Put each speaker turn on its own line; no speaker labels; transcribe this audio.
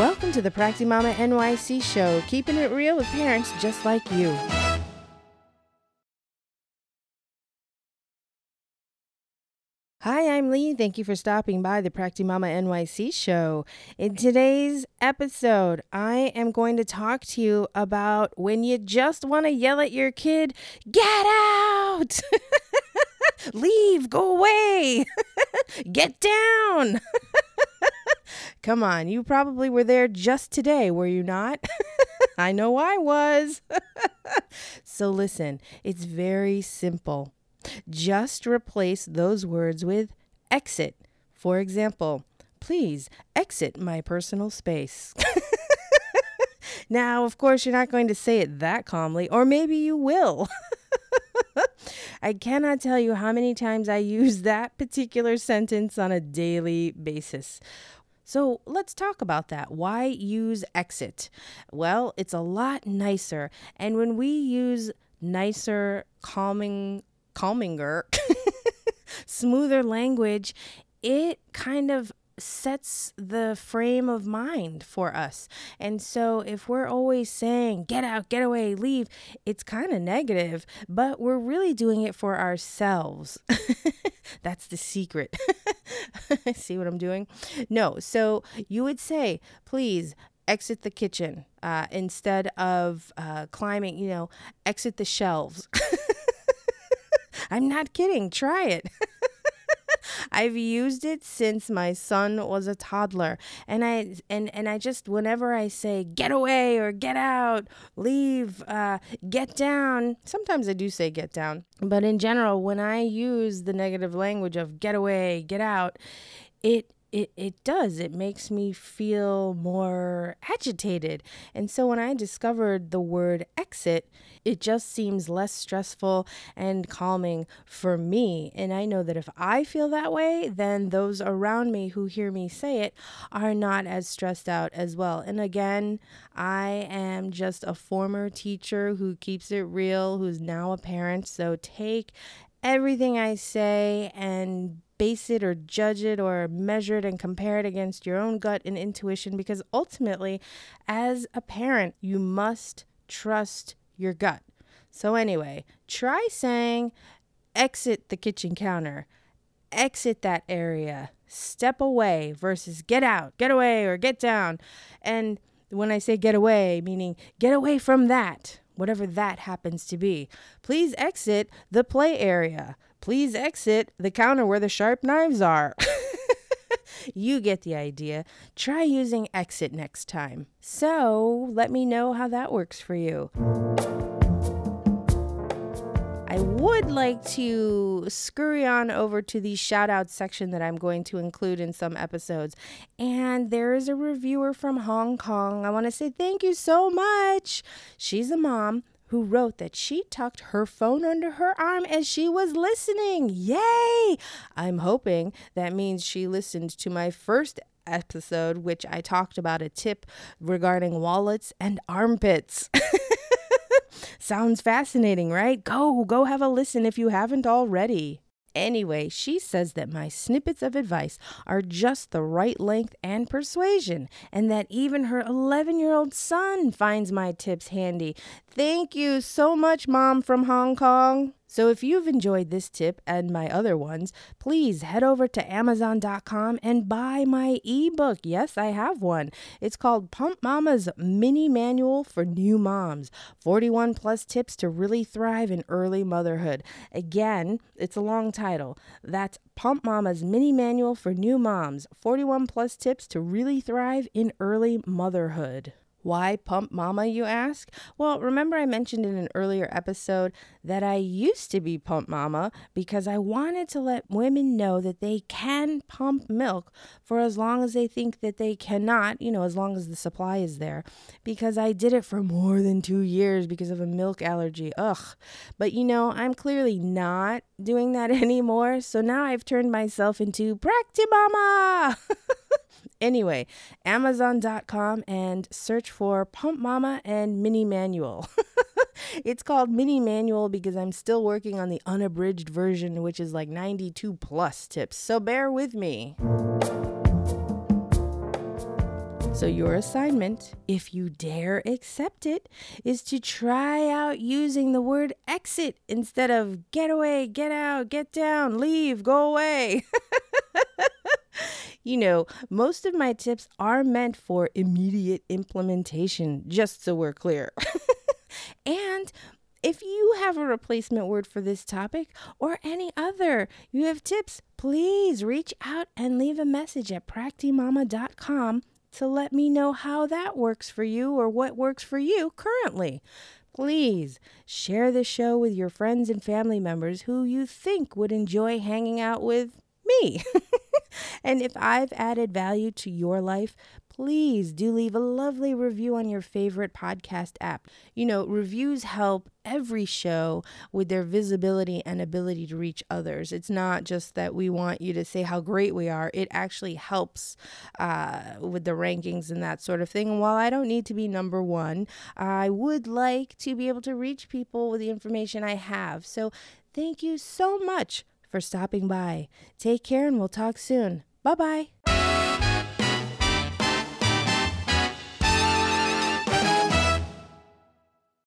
Welcome to the PractiMama NYC show, keeping it real with parents just like you. Hi, I'm Lee. Thank you for stopping by the PractiMama NYC show. In today's episode, I am going to talk to you about when you just want to yell at your kid, get out! Leave, go away, get down. Come on, you probably were there just today, were you not? I know I was. so listen, it's very simple. Just replace those words with exit. For example, please exit my personal space. now, of course, you're not going to say it that calmly, or maybe you will. I cannot tell you how many times I use that particular sentence on a daily basis. So let's talk about that. Why use exit? Well, it's a lot nicer. And when we use nicer, calming calminger, smoother language, it kind of sets the frame of mind for us. And so if we're always saying, get out, get away, leave, it's kind of negative, but we're really doing it for ourselves. That's the secret. See what I'm doing? No. So you would say, please exit the kitchen uh, instead of uh, climbing, you know, exit the shelves. I'm not kidding. Try it. I've used it since my son was a toddler. And I and and I just whenever I say get away or get out, leave, uh, get down, sometimes I do say get down. But in general, when I use the negative language of get away, get out, it it, it does. It makes me feel more agitated. And so when I discovered the word exit, it just seems less stressful and calming for me. And I know that if I feel that way, then those around me who hear me say it are not as stressed out as well. And again, I am just a former teacher who keeps it real, who's now a parent. So take everything I say and base it or judge it or measure it and compare it against your own gut and intuition because ultimately, as a parent, you must trust your gut. So, anyway, try saying, exit the kitchen counter, exit that area, step away versus get out, get away, or get down. And when I say get away, meaning get away from that, whatever that happens to be, please exit the play area. Please exit the counter where the sharp knives are. you get the idea. Try using exit next time. So let me know how that works for you. I would like to scurry on over to the shout out section that I'm going to include in some episodes. And there is a reviewer from Hong Kong. I want to say thank you so much. She's a mom who wrote that she tucked her phone under her arm as she was listening. Yay! I'm hoping that means she listened to my first episode, which I talked about a tip regarding wallets and armpits. Sounds fascinating, right? Go, go have a listen if you haven't already. Anyway, she says that my snippets of advice are just the right length and persuasion, and that even her 11 year old son finds my tips handy. Thank you so much, Mom from Hong Kong. So, if you've enjoyed this tip and my other ones, please head over to Amazon.com and buy my ebook. Yes, I have one. It's called Pump Mama's Mini Manual for New Moms 41 Plus Tips to Really Thrive in Early Motherhood. Again, it's a long title. That's Pump Mama's Mini Manual for New Moms 41 Plus Tips to Really Thrive in Early Motherhood. Why pump mama, you ask? Well, remember I mentioned in an earlier episode that I used to be pump mama because I wanted to let women know that they can pump milk for as long as they think that they cannot, you know, as long as the supply is there. Because I did it for more than two years because of a milk allergy. Ugh. But you know, I'm clearly not doing that anymore. So now I've turned myself into PractiMama. Anyway, Amazon.com and search for Pump Mama and Mini Manual. it's called Mini Manual because I'm still working on the unabridged version, which is like 92 plus tips. So bear with me. So, your assignment, if you dare accept it, is to try out using the word exit instead of get away, get out, get down, leave, go away. you know, most of my tips are meant for immediate implementation, just so we're clear. and if you have a replacement word for this topic or any other, you have tips, please reach out and leave a message at practimama.com to let me know how that works for you or what works for you currently. Please share the show with your friends and family members who you think would enjoy hanging out with me. and if I've added value to your life, please do leave a lovely review on your favorite podcast app. You know, reviews help every show with their visibility and ability to reach others. It's not just that we want you to say how great we are, it actually helps uh, with the rankings and that sort of thing. And while I don't need to be number one, I would like to be able to reach people with the information I have. So thank you so much for stopping by. Take care and we'll talk soon. Bye bye.